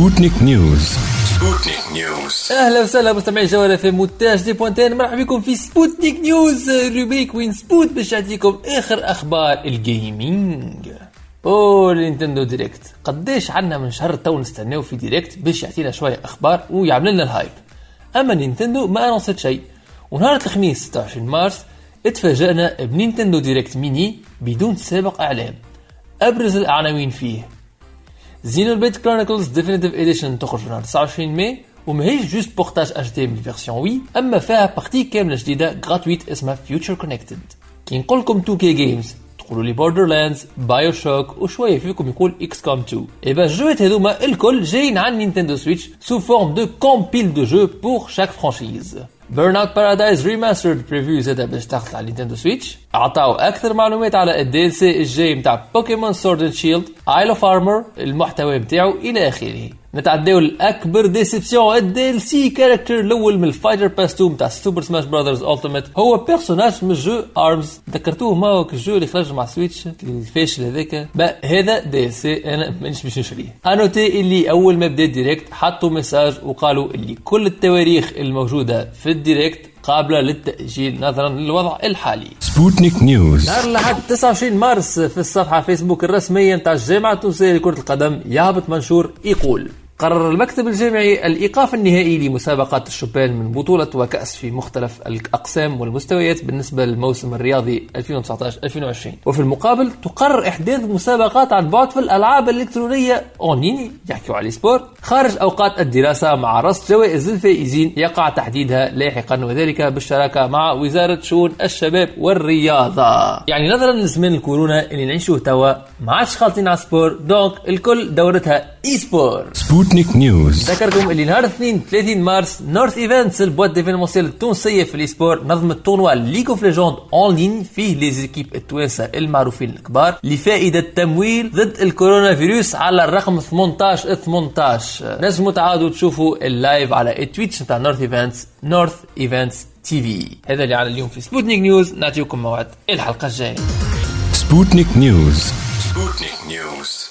Sputnik News Sputnik News أهلا وسهلا مستمعي جوله في مونتاج دي بوانتين مرحبا بكم في Sputnik News rubrique وين سبوت باش يعطيكم آخر أخبار ال gaming أو Nintendo Direct قديش عنا من شهر تو نستناو في Direct باش يعطينا شوية أخبار ويعمل لنا ال hype أما Nintendo ما annonce ت شيء. ونهار الخميس 26 مارس اتفاجأنا ب Nintendo Direct Mini بدون سابق اعلان أبرز العناوين فيه. زينوبليد كرونيكلز ديفينيتيف اديشن تخرج نهار 29 ماي وماهيش جوست بورتاج اش دي من الفيرسيون وي اما فيها بارتي كامله جديده غراتويت اسمها فيوتشر كونكتد كي نقول لكم 2 كي جيمز تقولوا لي بوردر لاندز بايو شوك وشويه فيكم يقول اكس كوم 2 ايبا الجوات هذوما الكل جايين على نينتندو سويتش سو فورم دو كومبيل دو جو بور شاك فرانشيز بيرن اوت بارادايز ريماسترد بريفيو زادا باش تحصل على نينتندو سويتش عطاو أكثر معلومات على الدي ال سي الجاي نتاع بوكيمون سورد شيلد ايل اوف ارمر المحتوى نتاعو إلى آخره. نتعداو الأكبر ديسيبسيون الدي ال سي كاركتر الأول من الفايتر باس 2 نتاع سوبر سماش براذرز ألتيميت. هو بيرسوناج من jeu ARMS. ذكرتوه ما هو ال jeu اللي خرج مع Switch الفاشل هذاك. هذا DLC أنا مانيش باش نشريه. à noter اللي أول ما بدأ ال Direct حطوا message وقالوا اللي كل التواريخ الموجودة في ال Direct قابلة للتأجيل نظرا للوضع الحالي. Sputnik News نهار الأحد 29 مارس في الصفحة فيسبوك الرسمية نتاع الجامعة التونسية لكرة القدم يهبط منشور يقول قرر المكتب الجامعي الإيقاف النهائي لمسابقات الشبان من بطولة وكأس في مختلف الأقسام والمستويات بالنسبة للموسم الرياضي 2019-2020 وفي المقابل تقرر إحداث مسابقات عن بعد في الألعاب الإلكترونية أونيني يحكوا على sport خارج أوقات الدراسة مع رصد جوائز الفائزين يقع تحديدها لاحقا وذلك بالشراكة مع وزارة شؤون الشباب والرياضة. يعني نظرا لزمان الكورونا اللي نعيشوه توا ما عادش خالطين على sport donc الكل دورتها e-sport Sputnik News ذكركم اللي نهار 2 30 مارس North Events ال boîte d'événementiel التونسيه في ال e-sport نظمت tournoi League of Legends en ligne فيه les équipes التوانسه المعروفين الكبار لفائده تمويل ضد الكورونا فيروس على الرقم 18 18 نجموا تعادوا تشوفوا ال live على ال Twitch نتاع North Events North Events TV هذا اللي على اليوم في Sputnik News نعطيكم موعد الحلقة الجايه Sputnik News Sputnik News